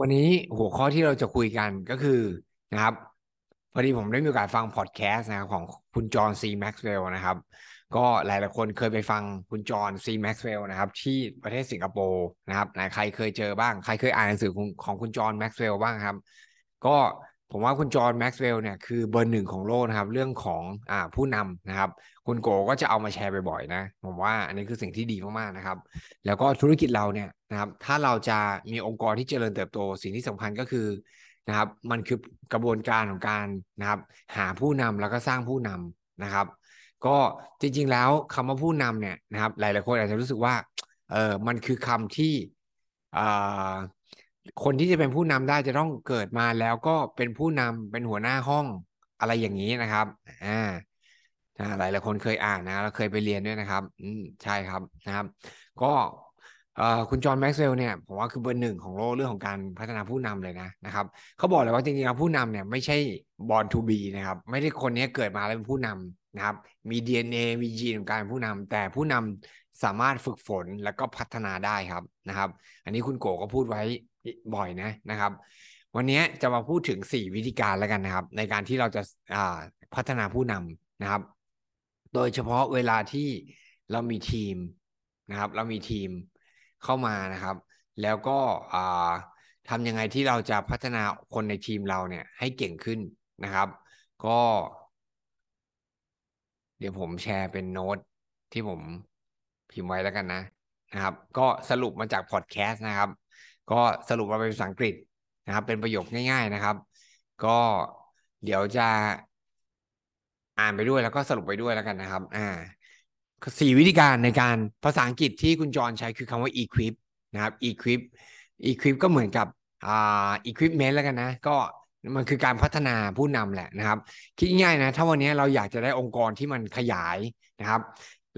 วันนี้หัวข้อที่เราจะคุยกันก็คือนะครับพอดีผมได้มีโอกาสฟังพอดแคสต์นะครับของคุณจอห์นซีแม็กซ์เวลล์นะครับ ก็หลายๆคนเคยไปฟังคุณจอห์นซีแม็กซ์เวลล์นะครับ ที่ประเทศสิงคโปร์นะครับไหนใครเคยเจอบ้าง ใครเคยอ่านหนังสือของของคุณจอห์นแม็กซ์เวลล์บ้างครับ ก็ ผมว่าคุณจอห์นแม็กซ์เวลล์เนี่ยคือเบอร์หนึ่งของโลกนะครับ เรื่องของอ่าผู้นำนะครับ คุณโกก็จะเอามาแชร์บ่อยๆนะ ผมว่าอันนี้คือสิ่งที่ดีมากๆนะครับ แล้วก็ธุรกิจเราเนี่ยนะครับ ถ้าเราจะมีองค์กรที่เจริญเติบโต สิ่งที่สำคัญก็คือนะครับ มันคือกระบวนการของการนะครับ หาผู้นำแล้วก็สร้างผู้นำนะครับ ก็จริงๆแล้วคำว่าผู้นำเนี่ยนะครับ หลายๆคนอาจจะรู้สึกว่าเออมันคือคำที่อ่า คนที่จะเป็นผู้นำได้จะต้องเกิดมาแล้วก็เป็นผู้นำเป็นหัวหน้าห้องอะไรอย่างนี้นะครับอ่าหลายหลายคนเคยอ่านนะแล้วเคยไปเรียนด้วยนะครับ อืมใช่ครับนะครับ ก็คุณจอห์นแม็กซ์เวลล์เนี่ยผมว่าคือเบอร์หนึ่งของโลกเรื่องของการพัฒนาผู้นำเลยนะนะครับเขาบอกเลยว่าจริงๆแล้วผู้นำเนี่ยไม่ใช่บอลทูบีนะครับ ไม่ได้คนนี้เกิดมาแล้วเป็นผู้นำนะครับ มี DNA มียีนของการเป็นผู้นำแต่ผู้นำ สามารถฝึกฝนแล้วก็พัฒนาได้ครับนะครับ อันนี้คุณโกก็พูดไว้บ่อยนะนะครับ วันนี้จะมาพูดถึง 4 วิธีการแล้วกันนะครับ ในการที่เราจะพัฒนาผู้นำนะครับ โดยเฉพาะเวลาที่เรามีทีมนะครับ เรามีทีมเข้ามานะครับ แล้วก็ทำยังไงที่เราจะพัฒนาคนในทีมเราเนี่ยให้เก่งขึ้นนะครับ ก็ เดี๋ยวผมแชร์เป็นโน้ตที่ผม พิมพ์ไว้แล้วกันนะนะครับ ก็สรุปมาจากพอดแคสต์นะครับ ก็สรุปมาเป็นภาษาอังกฤษนะครับ เป็นประโยคง่าย ๆนะครับ ก็เดี๋ยวจะอ่านไปด้วยแล้วก็สรุปไปด้วยแล้วกันนะครับ อ่าสี่วิธีการในการภาษาอังกฤษที่คุณจรใช้คือคำว่า equip นะครับ equip equip ก็เหมือนกับอ่า equipment แล้วกันนะ ก็มันคือการพัฒนาผู้นำแหละนะครับ คิดง่ายๆนะ ถ้าวันนี้เราอยากจะได้องค์กรที่มันขยายนะครับ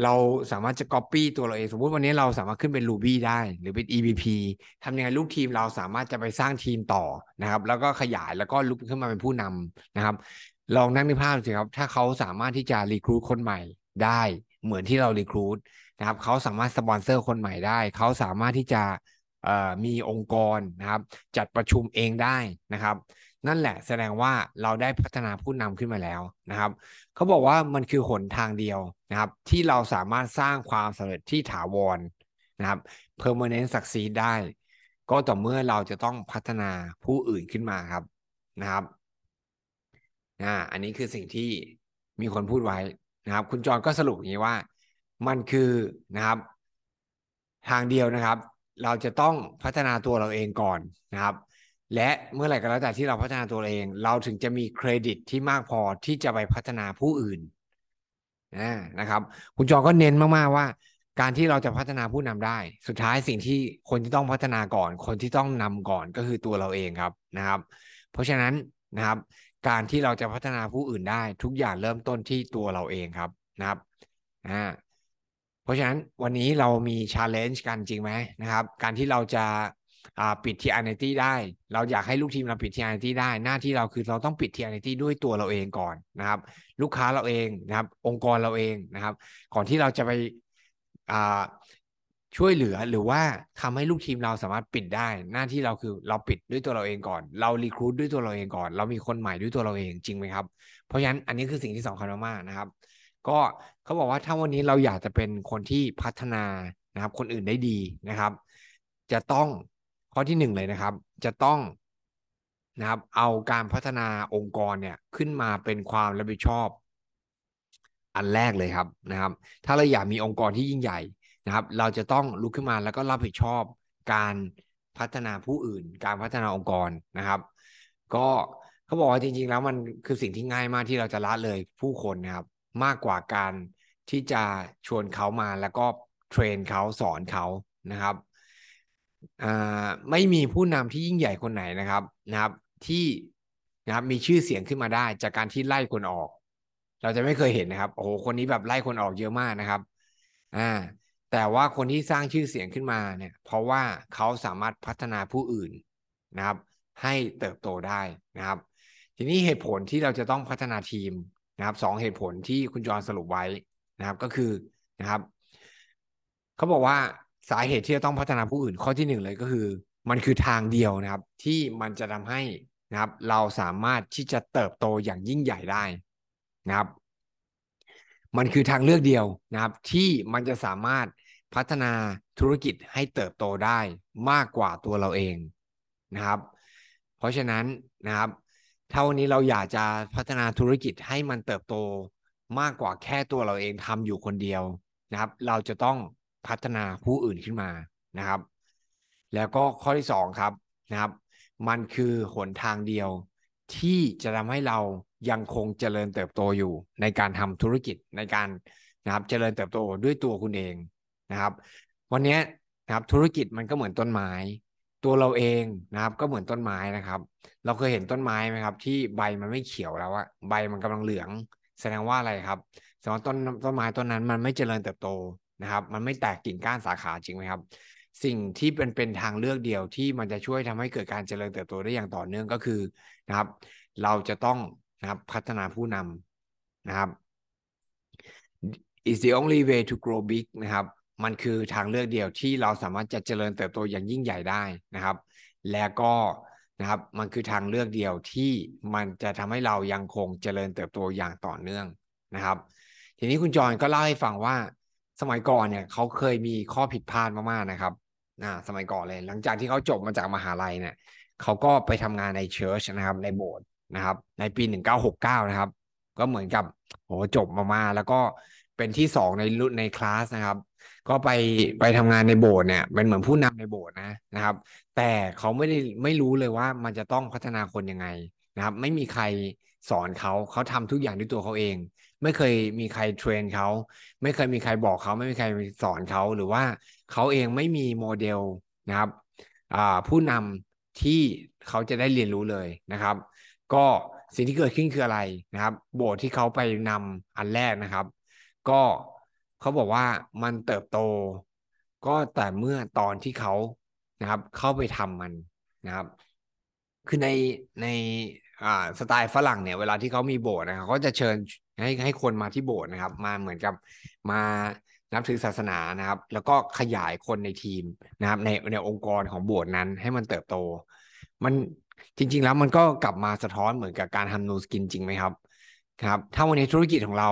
เราสามารถจะ copy ตัวเราเอง สมมติวันนี้เราสามารถขึ้นเป็น Ruby ได้ หรือเป็น EVP ทำยังไงลูกทีมเราสามารถจะไปสร้างทีมต่อนะครับ แล้วก็ขยายแล้วก็ลุกขึ้นมาเป็นผู้นำนะครับ ลองนั่งในภาพสิครับ ถ้าเขาสามารถที่จะรีครูดคนใหม่ได้เหมือนที่เรารีครูดนะครับเขาสามารถสปอนเซอร์คนใหม่ได้ เขาสามารถที่จะมีองค์กรนะครับ จัดประชุมเองได้นะครับ นั่นแหละแสดงว่าเราได้พัฒนาผู้นำขึ้นมาแล้วนะครับเขาบอกว่ามันคือหนทางเดียวนะครับ ที่เราสามารถสร้างความสำเร็จที่ถาวรนะครับ permanent succeed ได้ ก็ต่อเมื่อเราจะต้องพัฒนาผู้อื่นขึ้นมาครับนะครับอ่าอันนี้คือสิ่งที่มีคนพูดไว้นะครับ คุณจอนก็สรุปอย่างนี้ว่า มันคือนะครับ ทางเดียวนะครับ เราจะต้องพัฒนาตัวเราเองก่อนนะครับ และเมื่อไหร่ก็แล้วแต่ที่เราพัฒนาตัวเอง เราถึงจะมีเครดิตที่มากพอที่จะไปพัฒนาผู้อื่นนะครับ คุณจอห์นก็เน้นมากๆว่า การที่เราจะพัฒนาผู้นำได้ สุดท้ายสิ่งที่คนที่ต้องพัฒนาก่อน คนที่ต้องนำก่อนก็คือตัวเราเองครับนะครับ เพราะฉะนั้นนะครับ การที่เราจะพัฒนาผู้อื่นได้ ทุกอย่างเริ่มต้นที่ตัวเราเองครับนะครับอ่าเพราะฉะนั้นวันนี้เรามี challenge กันจริงไหมนะครับ การที่เราจะ ปิด TR90 ได้ เราอยากให้ลูกทีมเราปิด TR90 ได้ หน้าที่เราคือเราต้องปิด TR90 ด้วยตัวเราเองก่อนนะครับ ลูกค้าเราเองนะครับ องค์กรเราเองนะครับ ก่อนที่เราจะไปช่วยเหลือหรือว่าทำให้ลูกทีมเราสามารถปิดได้ หน้าที่เราคือเราปิดด้วยตัวเราเองก่อน เรารีครูดด้วยตัวเราเองก่อน เรามีคนใหม่ด้วยตัวเราเองจริงไหมครับ เพราะฉะนั้นอันนี้คือสิ่งที่สำคัญมากๆนะครับ ก็เขาบอกว่าถ้าวันนี้เราอยากจะเป็นคนที่พัฒนานะครับ คนอื่นได้ดีนะครับ จะต้อง ข้อที่หนึ่งเลยนะครับ จะต้องนะครับ เอาการพัฒนาองค์กรเนี่ยขึ้นมาเป็นความรับผิดชอบ อันแรกเลยครับนะครับ ถ้าเราอยากมีองค์กรที่ยิ่งใหญ่นะครับ เราจะต้องลุกขึ้นมาแล้วก็รับผิดชอบการพัฒนาผู้อื่น การพัฒนาองค์กรนะครับ ก็เขาบอกว่าจริง ๆ แล้วมันคือสิ่งที่ง่ายมากที่เราจะละเลยผู้คนนะครับ มากกว่าการที่จะชวนเขามาแล้วก็เทรนเขาสอนเขานะครับ ไม่มีผู้นำที่ยิ่งใหญ่คนไหนนะครับนะครับ ที่นะครับมีชื่อเสียงขึ้นมาได้ จากการที่ไล่คนออก เราจะไม่เคยเห็นนะครับโอ้โหคนนี้แบบไล่คนออกเยอะมากนะครับอ่าแต่ว่าคนที่สร้างชื่อเสียงขึ้นมาเนี่ย เพราะว่าเขาสามารถพัฒนาผู้อื่นนะครับ ให้เติบโตได้นะครับ ทีนี้เหตุผลที่เราจะต้องพัฒนาทีมนะครับสองเหตุผลที่คุณจรสรุปไว้นะครับ ก็คือนะครับเขาบอกว่า สาเหตุที่จะต้องพัฒนาผู้อื่นข้อที่หนึ่งเลยก็คือ มันคือทางเดียวนะครับ ที่มันจะทำให้นะครับ เราสามารถที่จะเติบโตอย่างยิ่งใหญ่ได้นะครับ มันคือทางเลือกเดียวนะครับ ที่มันจะสามารถพัฒนาธุรกิจให้เติบโตได้มากกว่าตัวเราเองนะครับ เพราะฉะนั้นนะครับถ้าวันนี้เราอยากจะพัฒนาธุรกิจให้มันเติบโตมากกว่าแค่ตัวเราเองทำอยู่คนเดียวนะครับ เราจะต้อง พัฒนาผู้อื่นขึ้นมานะครับ แล้วก็ข้อที่สองครับนะครับ มันคือหนทางเดียวที่จะทำให้เรายังคงเจริญเติบโตอยู่ ในการทำธุรกิจในการนะครับ เจริญเติบโตด้วยตัวคุณเองนะครับ วันนี้นะครับธุรกิจมันก็เหมือนต้นไม้ ตัวเราเองนะครับ ก็เหมือนต้นไม้นะครับ เราเคยเห็นต้นไม้ไหมครับ ที่ใบมันไม่เขียวแล้วอะใบมันกำลังเหลือง แสดงว่าอะไรครับแสดงว่าต้นต้นไม้ต้นนั้นมันไม่เจริญเติบโต นะครับ มันไม่แตกกิ่งก้านสาขาจริงไหมครับ สิ่งที่เป็นเป็นทางเลือกเดียวที่มันจะช่วยทำให้เกิดการเจริญเติบโตได้อย่างต่อเนื่องก็คือนะครับ เราจะต้องนะครับพัฒนาผู้นำนะครับ is the only way to grow big นะครับ มันคือทางเลือกเดียวที่เราสามารถจะเจริญเติบโตอย่างยิ่งใหญ่ได้นะครับ และก็นะครับ มันคือทางเลือกเดียวที่มันจะทำให้เรายังคงเจริญเติบโตอย่างต่อเนื่องนะครับ ทีนี้คุณจอยก็เล่าให้ฟังว่า สมัยก่อนเนี่ยเขาเคยมีข้อผิดพลาดมากๆนะครับอ่าสมัยก่อนเลย หลังจากที่เขาจบมาจากมหาลัยเนี่ยเขาก็ไปทำงานในเชิร์ชนะครับ ในโบสถ์นะครับ ในปี 1969 นะครับ ก็เหมือนกับโหจบมามาแล้วก็เป็นที่สองในรุ่นในคลาสนะครับ ก็ไปไปทำงานในโบสถ์เนี่ยเป็นเหมือนผู้นำในโบสถ์นะนะครับ แต่เขาไม่ได้ไม่รู้เลยว่ามันจะต้องพัฒนาคนยังไงนะครับ ไม่มีใครสอนเขาเขาทำทุกอย่างด้วยตัวเขาเอง ไม่เคยมีใครเทรนเขาไม่เคยมีใครบอกเขาไม่มีใครสอนเขาหรือว่าเขาเองไม่มีโมเดลนะครับผู้นำที่เขาจะได้เรียนรู้เลยนะครับ ก็สิ่งที่เกิดขึ้นคืออะไรนะครับ โบสถ์ที่เขาไปนำอันแรกนะครับ ก็เขาบอกว่ามันเติบโต ก็แต่เมื่อตอนที่เขานะครับ เข้าไปทำมันนะครับ คือในในสไตล์ฝรั่งเนี่ยเวลาที่เขามีโบสถ์นะครับเขาจะเชิญ ให้ให้คนมาที่โบสถ์นะครับ มาเหมือนกับมานับถือศาสนานะครับ แล้วก็ขยายคนในทีมนะครับ ในในองค์กรของโบสถ์นั้น ให้มันเติบโต มันจริง ๆ แล้วมันก็กลับมาสะท้อนเหมือนกับการทำนูสกินจริงไหมครับ ครับ ถ้าวันนี้ธุรกิจของเรา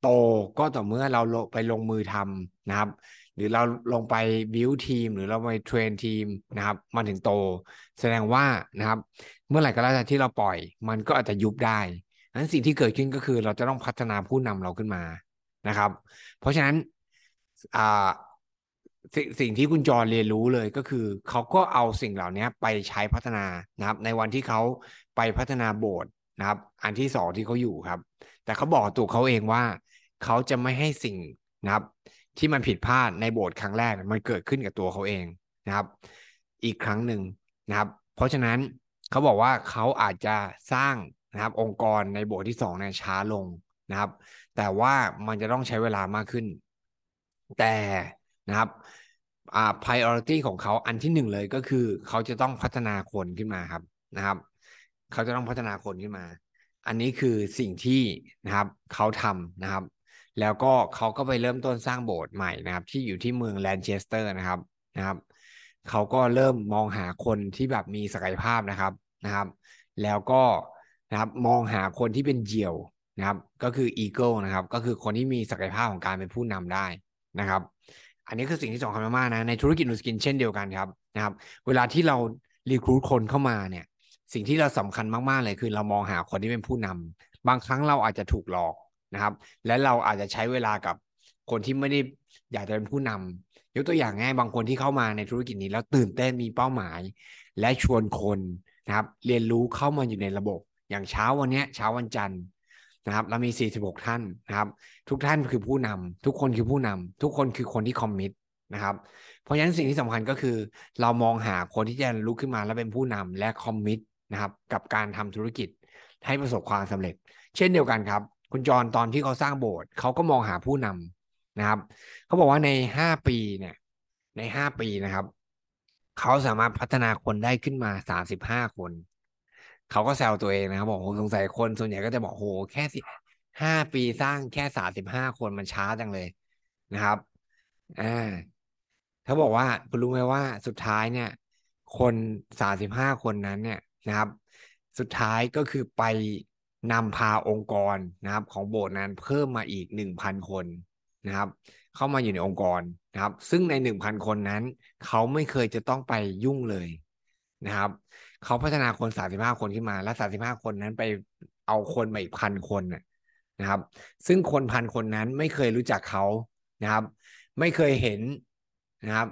โตก็ต่อเมื่อเราไปลงมือทำนะครับ หรือเราลงไปบิวทีม หรือเราไปเทรนทีมนะครับ มันถึงโต แสดงว่านะครับ เมื่อไหร่ก็แล้วแต่ที่เราปล่อย มันก็อาจจะยุบได้ นั้นสิ่งที่เกิดขึ้นก็คือเราจะต้องพัฒนาผู้นำเราขึ้นมานะครับ เพราะฉะนั้นสสิ่งที่คุณจรเรียนรู้เลยก็คือ เขาก็เอาสิ่งเหล่านี้ไปใช้พัฒนานะครับ ในวันที่เขาไปพัฒนาโบสถ์นะครับ อันที่สองที่เขาอยู่ครับ แต่เขาบอกตัวเขาเองว่าเขาจะไม่ให้สิ่งนะครับ ที่มันผิดพลาดในโบสถ์ครั้งแรกมันเกิดขึ้นกับตัวเขาเองนะครับ อีกครั้งหนึ่งนะครับ เพราะฉะนั้นเขาบอกว่าเขาอาจจะสร้าง นะครับ องค์กรในโบสถ์ที่สองเนี่ยช้าลงนะครับ แต่ว่ามันจะต้องใช้เวลามากขึ้น แต่นะครับอ่า priority ของเขาอันที่หนึ่งเลยก็คือ เขาจะต้องพัฒนาคนขึ้นมาครับนะครับ เขาจะต้องพัฒนาคนขึ้นมา อันนี้คือสิ่งที่นะครับ เขาทำนะครับ แล้วก็เขาก็ไปเริ่มต้นสร้างโบสถ์ใหม่นะครับ ที่อยู่ที่เมืองแลนเชสเตอร์นะครับนะครับ เขาก็เริ่มมองหาคนที่แบบมีศักยภาพนะครับนะครับ แล้วก็ นะครับ มองหาคนที่เป็นเหยี่ยวนะครับ ก็คือ eagle นะครับ ก็คือคนที่มีศักยภาพของการเป็นผู้นำได้นะครับ อันนี้คือสิ่งที่สำคัญมากๆนะในธุรกิจนูสกินเช่นเดียวกันครับนะครับ เวลาที่เรา recruit คนเข้ามาเนี่ย สิ่งที่เราสำคัญมากๆเลยคือเรามองหาคนที่เป็นผู้นำบางครั้งเราอาจจะถูกหลอกนะครับ และเราอาจจะใช้เวลากับคนที่ไม่ได้อยากจะเป็นผู้นำยกตัวอย่างง่ายบางคนที่เข้ามาในธุรกิจนี้แล้วตื่นเต้นมีเป้าหมาย และชวนคนนะครับ เรียนรู้เข้ามาอยู่ในระบบ อย่างเช้าวันนี้เช้าวันจันทร์นะครับ เรามี 46 ท่านนะครับ ทุกท่านคือผู้นำทุกคนคือผู้นำทุกคนคือคนที่คอมมิตนะครับ เพราะฉะนั้นสิ่งที่สำคัญก็คือ เรามองหาคนที่จะลุกขึ้นมาแล้วเป็นผู้นำและคอมมิตนะครับกับการทำธุรกิจให้ประสบความสำเร็จ เช่นเดียวกันครับ คุณจรตอนที่เขาสร้างโบสถ์เขาก็มองหาผู้นำนะครับ เขาบอกว่าในห้าปีเนี่ยในห้าปีนะครับ เขาสามารถพัฒนาคนได้ขึ้นมาสามสิบห้าคน เขาก็แซวตัวเองนะครับบอกโหสงสัยคนส่วนใหญ่ก็จะบอกโหแค่สิห้าปีสร้างแค่สามสิบห้าคนมันช้าจังเลยนะครับอ่าเขาบอกว่าคุณรู้ไหมว่าสุดท้ายเนี่ย คนสามสิบห้าคนนั้นเนี่ยนะครับ สุดท้ายก็คือไปนำพาองค์กรนะครับ ของโบสถ์นั้นเพิ่มมาอีกหนึ่งพันคนนะครับ เข้ามาอยู่ในองค์กรนะครับ ซึ่งในหนึ่งพันคนนั้น เขาไม่เคยจะต้องไปยุ่งเลยนะครับ เขาพัฒนาคนสามสิบห้าคนขึ้นมา และสามสิบห้าคนนั้นไปเอาคนมาอีกพันคนนะครับ ซึ่งคนพันคนนั้นไม่เคยรู้จักเขานะครับ ไม่เคยเห็นนะครับ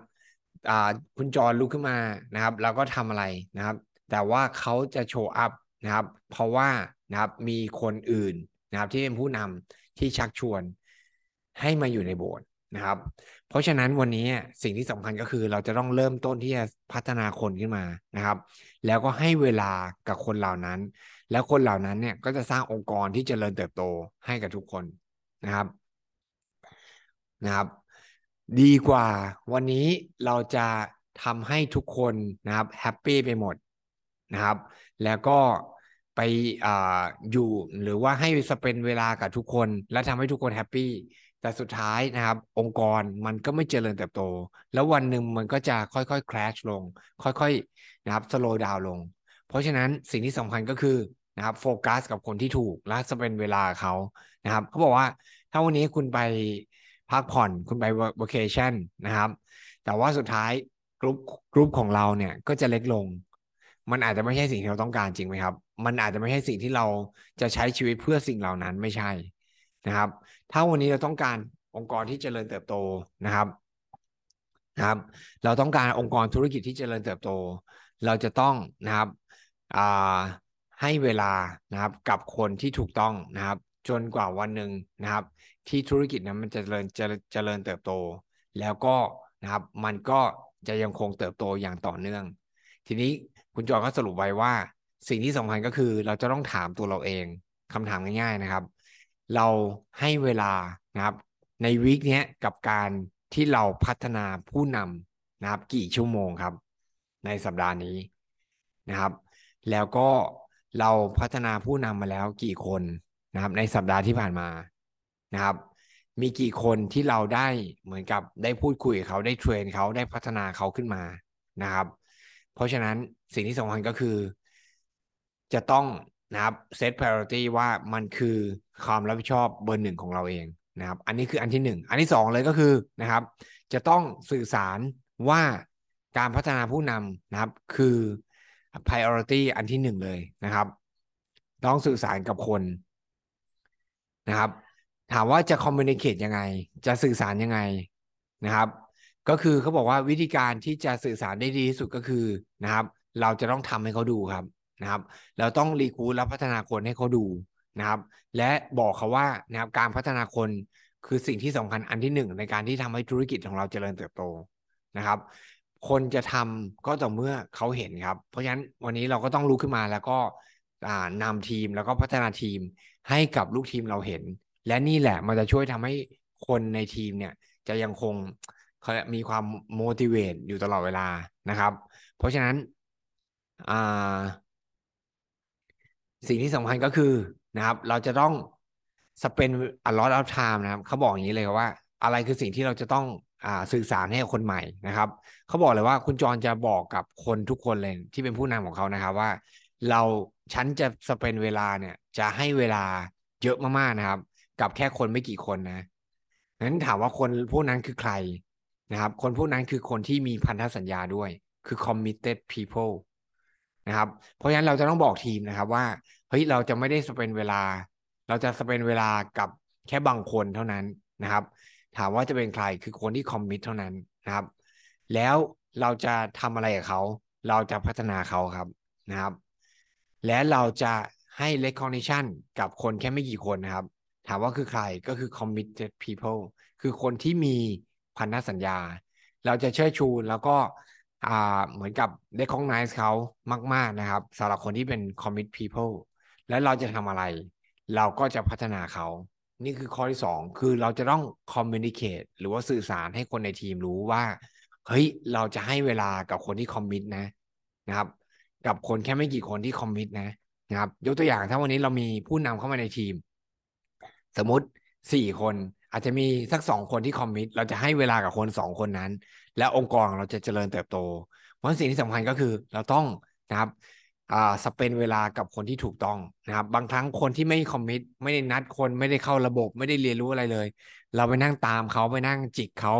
คุณจรลุกขึ้นมานะครับ แล้วก็ทำอะไรนะครับ แต่ว่าเขาจะโชว์อัพนะครับ เพราะว่านะครับมีคนอื่นนะครับที่เป็นผู้นำที่ชักชวนให้มาอยู่ในโบสถ์ นะครับ เพราะฉะนั้นวันนี้สิ่งที่สำคัญก็คือเราจะต้องเริ่มต้นที่จะพัฒนาคนขึ้นมานะครับ แล้วก็ให้เวลากับคนเหล่านั้น แล้วคนเหล่านั้นเนี่ยก็จะสร้างองค์กรที่จเจริญเติบโตให้กับทุกคนนะครับนะครับ ดีกว่าวันนี้เราจะทำให้ทุกคนนะครับ happy ไปหมดนะครับ แล้วก็ไปออยู่หรือว่าให้ spend เวลากับทุกคน และทำให้ทุกคน happy แต่สุดท้ายนะครับ องค์กรมันก็ไม่เจริญเติบโต แล้ววันหนึ่งมันก็จะค่อยๆ crash ลง ค่อยๆนะครับ slow down ลง เพราะฉะนั้นสิ่งที่สำคัญก็คือนะครับโฟกัสกับคนที่ถูกและจะ spend เวลาเขานะครับเขาบอกว่าถ้าวันนี้คุณไปพักผ่อนคุณไป vacation นะครับ แต่ว่าสุดท้ายกรุ๊ปกรุ๊ปของเราเนี่ยก็จะเล็กลง มันอาจจะไม่ใช่สิ่งที่เราต้องการจริงไหมครับ มันอาจจะไม่ใช่สิ่งที่เราจะใช้ชีวิตเพื่อสิ่งเหล่านั้นไม่ใช่ นะครับ ถ้าวันนี้เราต้องการองค์กรที่เจริญเติบโตนะครับนะครับ เราต้องการองค์กรธุรกิจที่เจริญเติบโต เราจะต้องนะครับให้เวลานะครับกับคนที่ถูกต้องนะครับ จนกว่าวันหนึ่งนะครับ ที่ธุรกิจนั้นมันจะเจริญจะเจริญเติบโต แล้วก็นะครับ มันก็จะยังคงเติบโตอย่างต่อเนื่อง ทีนี้คุณจอก็สรุปไว้ว่า สิ่งที่สำคัญก็คือเราจะต้องถามตัวเราเองคำถามง่าย ๆนะครับ เราให้เวลานะครับ ในวีคนี้กับการที่เราพัฒนาผู้นำนะครับ กี่ชั่วโมงครับ ในสัปดาห์นี้นะครับ แล้วก็เราพัฒนาผู้นำมาแล้วกี่คนนะครับ ในสัปดาห์ที่ผ่านมานะครับ มีกี่คนที่เราได้เหมือนกับได้พูดคุยเขาได้เทรนเขาได้พัฒนาเขาขึ้นมานะครับ เพราะฉะนั้นสิ่งที่สำคัญก็คือ จะต้อง นะครับเซต priority ว่ามันคือความรับผิดชอบเบอร์หนึ่งของเราเองนะครับ อันนี้คืออันที่หนึ่งอันที่สองเลยก็คือนะครับ จะต้องสื่อสารว่าการพัฒนาผู้นำนะครับ คือ priority อันที่หนึ่งเลยนะครับ ต้องสื่อสารกับคนนะครับ ถามว่าจะ communicate ยังไง จะสื่อสารยังไงนะครับ ก็คือเขาบอกว่าวิธีการที่จะสื่อสารได้ดีที่สุดก็คือนะครับ เราจะต้องทำให้เขาดูครับ นะครับเราต้องรีคูดและพัฒนาคนให้เขาดูนะครับ และบอกเขาว่านะครับการพัฒนาคนคือสิ่งที่สำคัญอันที่หนึ่งในการที่ทำให้ธุรกิจของเราเจริญเติบโตนะครับ คนจะทำก็ต่อเมื่อเขาเห็นครับ เพราะฉะนั้นวันนี้เราก็ต้องลุกขึ้นมาแล้วก็นำทีมแล้วก็พัฒนาทีมให้กับลูกทีมเราเห็น และนี่แหละมันจะช่วยทำให้คนในทีมเนี่ยจะยังคงมีความ motivate อยู่ตลอดเวลานะครับ เพราะฉะนั้นอ่า สิ่งที่สำคัญก็คือนะครับ เราจะต้อง spend a lot of time นะครับเขาบอกอย่างนี้เลยว่า อะไรคือสิ่งที่เราจะต้องอ่าสื่อสารให้คนใหม่นะครับเขาบอกเลยว่าคุณจรจะบอกกับคนทุกคนเลยที่เป็นผู้นำของเขานะครับว่า เราฉันจะสเปนเวลาเนี่ย จะให้เวลาเยอะมากๆนะครับ กับแค่คนไม่กี่คนนะนั้นถามว่าคนผู้นั้นคือใครนะครับ คนผู้นั้นคือคนที่มีพันธสัญญาด้วย คือ committed people นะครับ เพราะฉะนั้นเราจะต้องบอกทีมนะครับว่าเฮ้ยเราจะไม่ได้สเปนเวลา เราจะสเปนเวลากับแค่บางคนเท่านั้นนะครับ ถามว่าจะเป็นใครคือคนที่คอมมิตเท่านั้นนะครับ แล้วเราจะทำอะไรกับเขา เราจะพัฒนาเขาครับนะครับ และเราจะให้ recognition กับคนแค่ไม่กี่คนนะครับ ถามว่าคือใครก็คือ committed people คือคนที่มีพันธสัญญา เราจะเชิดชูแล้วก็ อ่าเหมือนกับ recognize เขามาก ๆนะครับสำหรับคนที่เป็น commit people แล้วเราจะทำอะไร เราก็จะพัฒนาเขา นี่คือข้อที่สองคือเราจะต้อง communicate หรือว่าสื่อสารให้คนในทีมรู้ว่า เฮ้ย เราจะให้เวลากับคนที่คอมมิตนะนะครับ กับคนแค่ไม่กี่คนที่คอมมิตนะนะครับยกตัวอย่างถ้าวันนี้เรามีผู้นำเข้ามาในทีม สมมติสี่คนอาจจะมีสักสองคนที่คอมมิตเราจะให้เวลากับคนสองคนนั้น และองค์กรเราจะเจริญเติบโต เพราะสิ่งที่สำคัญก็คือเราต้องนะครับอ่าสเปนเวลากับคนที่ถูกต้องนะครับ บางครั้งคนที่ไม่คอมมิตไม่ได้นัดคนไม่ได้เข้าระบบ ไม่ได้เรียนรู้อะไรเลย เราไปนั่งตามเขาไปนั่งจิกเขา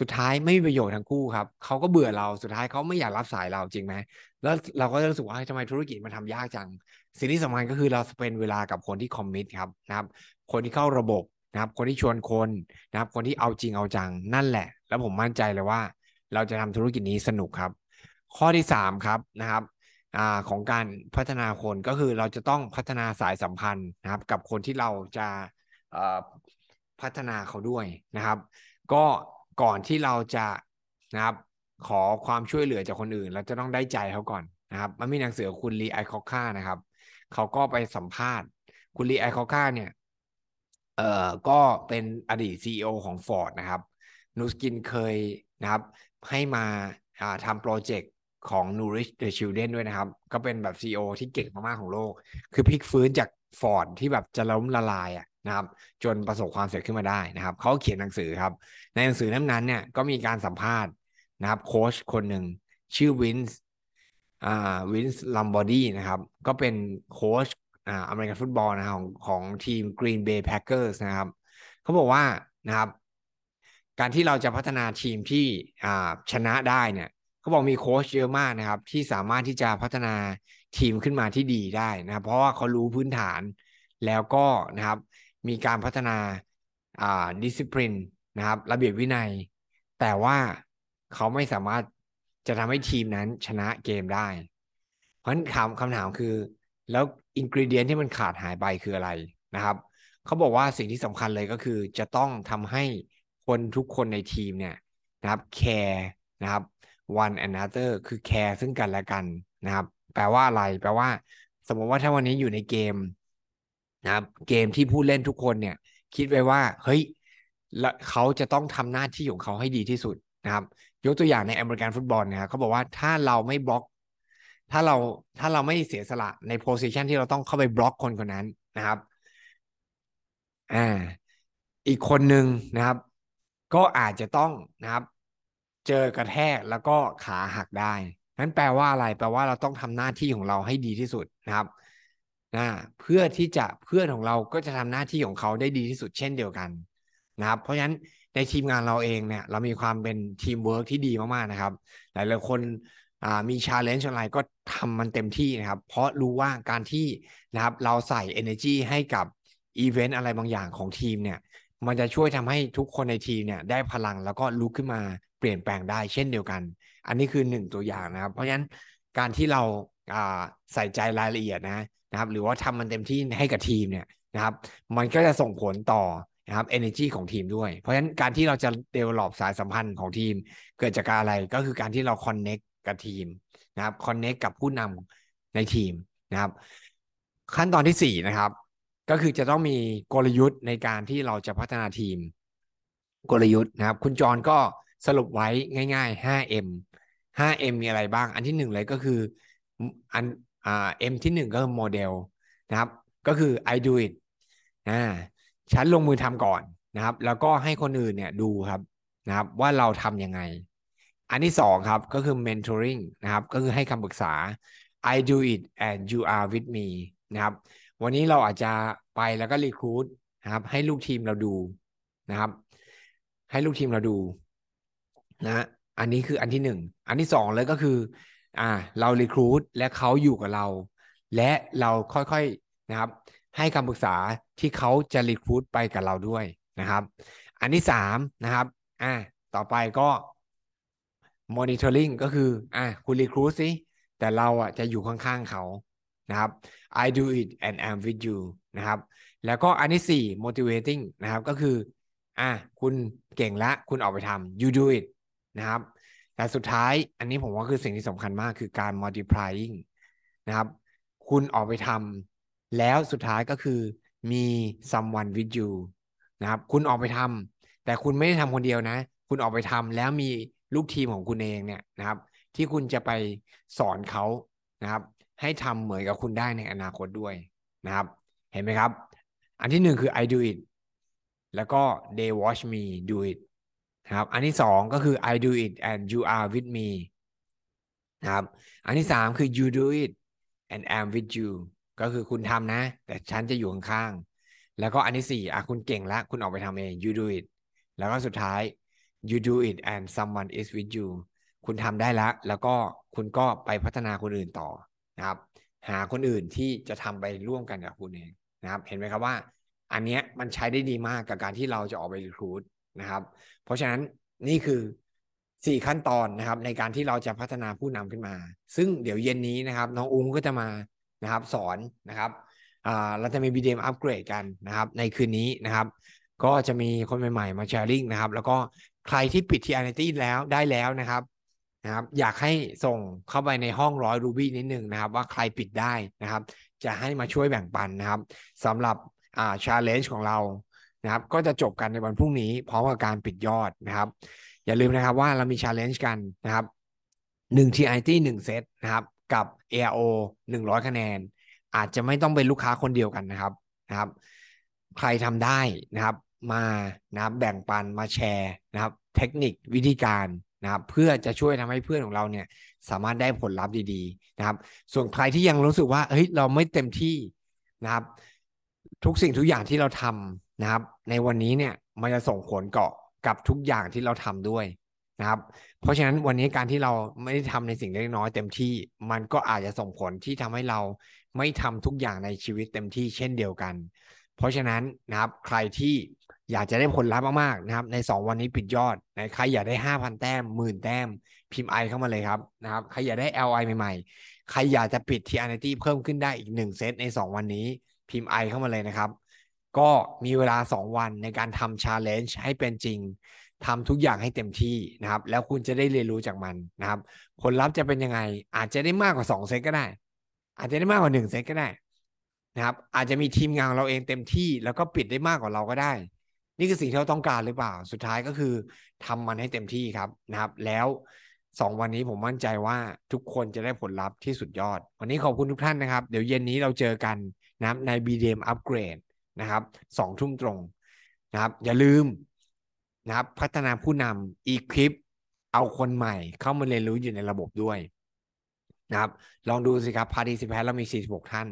สุดท้ายไม่มีประโยชน์ทั้งคู่ครับเขาก็เบื่อเราสุดท้ายเขาไม่อยากรับสายเราจริงไหมแล้วเราก็รู้สึกว่าทำไมธุรกิจมันทายากจัง สิ่งที่สำคัญก็คือเราสเปนเวลากับคนที่คอมมิตครับนะครับ คนที่เข้าระบบนะครับ คนที่ชวนคนนะครับ คนที่เอาจริงเอาจังนั่นแหละ แล้วผมมั่นใจเลยว่า เราจะทำธุรกิจนี้สนุกครับ ข้อที่สามครับนะครับอของการพัฒนาคนก็คือเราจะต้องพัฒนาสายสัมพันธ์นะครับ กับคนที่เราจะพัฒนาเขาด้วยนะครับ ก็ก่อนที่เราจะนะครับ ขอความช่วยเหลือจากคนอื่น เราจะต้องได้ใจเขาก่อนนะครับมันมีหนังสือคุณลีไอคอค่านะครับเขาก็ไปสัมภาษณ์ คุณลีไอคอค่าเนี่ยเอ่อก็เป็นอดีต CEO ของ Ford นะครับ นูสกินเคยนะครับให้มาทำโปรเจกต์ของ Nourish the Children ด้วยนะครับ ก็เป็นแบบ CEO ที่เก่งมาก ๆ ของโลก คือพลิกฟื้นจาก Ford ที่แบบจะล้มละลายอะนะครับ จนประสบความสำเร็จขึ้นมาได้นะครับ เขาเขียนหนังสือครับ ในหนังสือนั้นเนี่ยก็มีการสัมภาษณ์นะครับโค้ชคนหนึ่งชื่อ Vince อ่า Vince Lombardi นะครับ ก็เป็นโค้ชอ่าอเมริกันฟุตบอลนะครับของของทีม Green Bay Packers นะครับ เขาบอกว่านะครับ การที่เราจะพัฒนาทีมที่ชนะได้เนี่ยเขาบอกมีโค้ชเยอะมากนะครับ ที่สามารถที่จะพัฒนาทีมขึ้นมาที่ดีได้นะครับ เพราะว่าเขารู้พื้นฐานแล้วก็นะครับ มีการพัฒนาอ่า discipline นะครับ ระเบียบวินัย แต่ว่าเขาไม่สามารถจะทำให้ทีมนั้นชนะเกมได้ เพราะฉะนั้นคำคำถามคือ แล้ว ingredient ที่มันขาดหายไปคืออะไรนะครับเขาบอกว่าสิ่งที่สำคัญเลยก็คือจะต้องทำให้ คนทุกคนในทีมเนี่ยนะครับ care นะครับ one another คือ care ซึ่งกันและกันนะครับ แปลว่าอะไรแปลว่า สมมติว่าถ้าวันนี้อยู่ในเกมนะครับ เกมที่ผู้เล่นทุกคนเนี่ย คิดไว้ว่า เฮ้ยเขาจะต้องทำหน้าที่ของเขาให้ดีที่สุดนะครับ ยกตัวอย่างในอเมริกันฟุตบอลนะครับเขาบอกว่าถ้าเราไม่บล็อก ถ้าเราถ้าเราไม่เสียสละใน position ที่เราต้องเข้าไปบล็อกคนคนนั้นนะครับ อ่า อีกคนหนึ่งนะครับ ก็อาจจะต้องนะครับ เจอกระแทกแล้วก็ขาหักได้นั้นแปลว่าอะไร แปลว่าเราต้องทำหน้าที่ของเราให้ดีที่สุดนะครับนะเพื่อที่จะเพื่อนของเราก็จะทำหน้าที่ของเขาได้ดีที่สุดเช่นเดียวกันนะครับ เพราะฉะนั้นในทีมงานเราเองเนี่ยเรามีความเป็นทีมเวิร์กที่ดีมากๆนะครับ หลายๆคนมี challenge อะไรก็ทำมันเต็มที่นะครับ เพราะรู้ว่าการที่นะครับเราใส่ energy ให้กับอีเวนต์อะไรบางอย่างของทีมเนี่ย มันจะช่วยทำให้ทุกคนในทีมเนี่ยได้พลังแล้วก็ลุกขึ้นมาเปลี่ยนแปลงได้เช่นเดียวกัน อันนี้คือหนึ่งตัวอย่างนะครับ เพราะฉะนั้นการที่เราใส่ใจรายละเอียดนะนะครับ หรือว่าทำมันเต็มที่ให้กับทีมเนี่ยนะครับ มันก็จะส่งผลต่อนะครับ energy ของทีมด้วย เพราะฉะนั้นการที่เราจะ develop สายสัมพันธ์ของทีม เกิดจากการอะไรก็คือการที่เรา connect กับทีมนะครับ connect กับผู้นำในทีมนะครับ ขั้นตอนที่สี่นะครับ ก็คือจะต้องมีกลยุทธ์ในการที่เราจะพัฒนาทีม กลยุทธ์นะครับ คุณจรก็สรุปไว้ง่าย ๆ 5M 5M มีอะไรบ้าง อันที่หนึ่งเลยก็คืออันอ่า M ที่หนึ่งก็คือโมเดลนะครับ ก็คือ I do it อ่าฉันลงมือทำก่อนนะครับ แล้วก็ให้คนอื่นเนี่ยดูครับนะครับ ว่าเราทำยังไง อันที่สองครับก็คือ mentoring นะครับ ก็คือให้คำปรึกษา I do it and you are with me นะครับ วันนี้เราอาจจะ ไปแล้วก็รีคูดนะครับให้ลูกทีมเราดูนะครับ ให้ลูกทีมเราดูนะอันนี้คืออันที่หนึ่งอันที่สองเลยก็คือ อ่า เรารีคูดและเขาอยู่กับเรา และเราค่อยๆนะครับ ให้คำปรึกษาที่เขาจะรีคูดไปกับเราด้วยนะครับ อันที่สามนะครับ อ่า ต่อไปก็ monitoring ก็คือ อ่าคุณรีคูดสิแต่เราอะจะอยู่ข้างๆเขา นะครับ I do it and I'm with you นะครับ แล้วก็อันที่สี่ motivating นะครับก็คืออ่าคุณเก่งละคุณออกไปทำ you do it นะครับ แต่สุดท้ายอันนี้ผมว่าคือสิ่งที่สำคัญมากคือการ multiplying นะครับ คุณออกไปทำแล้วสุดท้ายก็คือมี someone with you นะครับ คุณออกไปทำแต่คุณไม่ได้ทำคนเดียวนะ คุณออกไปทำแล้วมีลูกทีมของคุณเองเนี่ยนะครับ ที่คุณจะไปสอนเขานะครับ ให้ทำเหมือนกับคุณได้ในอนาคตด้วยนะครับ เห็นไหมครับ อันที่หนึ่งคือ I do it แล้วก็ they watch me do it นะครับ อันที่สองก็คือ I do it and you are with me นะครับ อันที่สามคือ you do it and I'm with you ก็คือคุณทำนะ แต่ฉันจะอยู่ข้างๆ แล้วก็อันที่สี่อะคุณเก่งแล้วคุณออกไปทำเอง you do it แล้วก็สุดท้าย you do it and someone is with you คุณทำได้แล้ว แล้วก็คุณก็ไปพัฒนาคนอื่นต่อ นะครับ หาคนอื่นที่จะทำไปร่วมกันกับคุณเองนะครับ เห็นไหมครับว่า อันเนี้ยมันใช้ได้ดีมากกับการที่เราจะออกไปรีครูดนะครับ เพราะฉะนั้นนี่คือสี่ขั้นตอนนะครับ ในการที่เราจะพัฒนาผู้นำขึ้นมา ซึ่งเดี๋ยวเย็นนี้นะครับ น้องอุ้งก็จะมานะครับ สอนนะครับเราจะมี BDM อัปเกรดกันนะครับ ในคืนนี้นะครับ ก็จะมีคนใหม่ๆ มาแชร์ลิงนะครับ แล้วก็ใครที่ปิด TNT แล้วได้แล้วนะครับ นะครับอยากให้ส่งเข้าไปในห้องร้อยรูบี้นิดนึงนะครับ ว่าใครปิดได้นะครับ จะให้มาช่วยแบ่งปันนะครับสำหรับอ่า challenge ของเรานะครับ ก็จะจบกันในวันพรุ่งนี้ พร้อมกับการปิดยอดนะครับ อย่าลืมนะครับว่าเรามี challenge กันนะครับหนึ่ง TIT หนึ่งเซตนะครับ กับ ARO หนึ่งร้อยคะแนน อาจจะไม่ต้องเป็นลูกค้าคนเดียวกันนะครับนะครับ ใครทำได้นะครับ มานะครับแบ่งปันมาแชร์นะครับ เทคนิควิธีการ นะครับเพื่อจะช่วยทำให้เพื่อนของเราเนี่ยสามารถได้ผลลัพธ์ดีๆนะครับ ส่วนใครที่ยังรู้สึกว่าเฮ้ยเราไม่เต็มที่นะครับ ทุกสิ่งทุกอย่างที่เราทำนะครับ ในวันนี้เนี่ยมันจะส่งผลเกาะกับทุกอย่างที่เราทำด้วยนะครับ เพราะฉะนั้นวันนี้การที่เราไม่ได้ทำในสิ่งเล็กน้อยเต็มที่ มันก็อาจจะส่งผลที่ทำให้เราไม่ทำทุกอย่างในชีวิตเต็มที่เช่นเดียวกัน เพราะฉะนั้นนะครับใครที่ อยากจะได้ผลลัพธ์มากๆนะครับ ใน 2 วันนี้ปิดยอดนะใครอยากได้ 5,000 แต้มหมื่นแต้ม พิมพ์ไอเข้ามาเลยครับนะครับใครอยากได้ LI ใหม่ๆ ใครอยากจะปิด TNT เพิ่มขึ้นได้อีก 1 เซตใน 2 วันนี้พิมพ์ไอเข้ามาเลยนะครับ ก็มีเวลา 2 วันในการทำ challenge ให้เป็นจริงทำทุกอย่างให้เต็มที่นะครับ แล้วคุณจะได้เรียนรู้จากมันนะครับ ผลลัพธ์จะเป็นยังไง อาจจะได้มากกว่า 2 เซตก็ได้ อาจจะได้มากกว่า 1 เซตก็ได้นะครับ อาจจะมีทีมงานเราเองเต็มที่ แล้วก็ปิดได้มากกว่าเราก็ได้ นี่คือสิ่งที่เราต้องการหรือเปล่า สุดท้ายก็คือทำมันให้เต็มที่ครับนะครับ แล้วสองวันนี้ผมมั่นใจว่าทุกคนจะได้ผลลัพธ์ที่สุดยอด วันนี้ขอบคุณทุกท่านนะครับ เดี๋ยวเย็นนี้เราเจอกันนะครับใน BDM Upgrade นะครับสองทุ่มตรงนะครับ อย่าลืมนะครับ พัฒนาผู้นำอีคลิป เอาคนใหม่เข้ามาเรียนรู้อยู่ในระบบด้วยนะครับ ลองดูสิครับพาร์ติซิแพนเรามี 46 ท่าน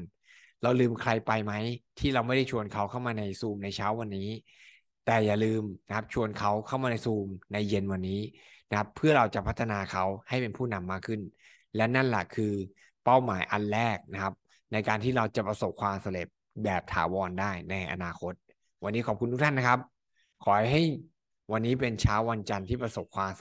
เราลืมใครไปไหม ที่เราไม่ได้ชวนเขาเข้ามาในซูมในเช้าวันนี้ แต่อย่าลืมนะครับชวนเขาเข้ามาในซูมในเย็นวันนี้นะครับเพื่อเราจะพัฒนาเขาให้เป็นผู้นำมากขึ้น และนั่นแหละคือเป้าหมายอันแรกนะครับ ในการที่เราจะประสบความสำเร็จแบบถาวรได้ในอนาคต วันนี้ขอบคุณทุกท่านนะครับ ขอให้วันนี้เป็นเช้าวันจันทร์ที่ประสบความ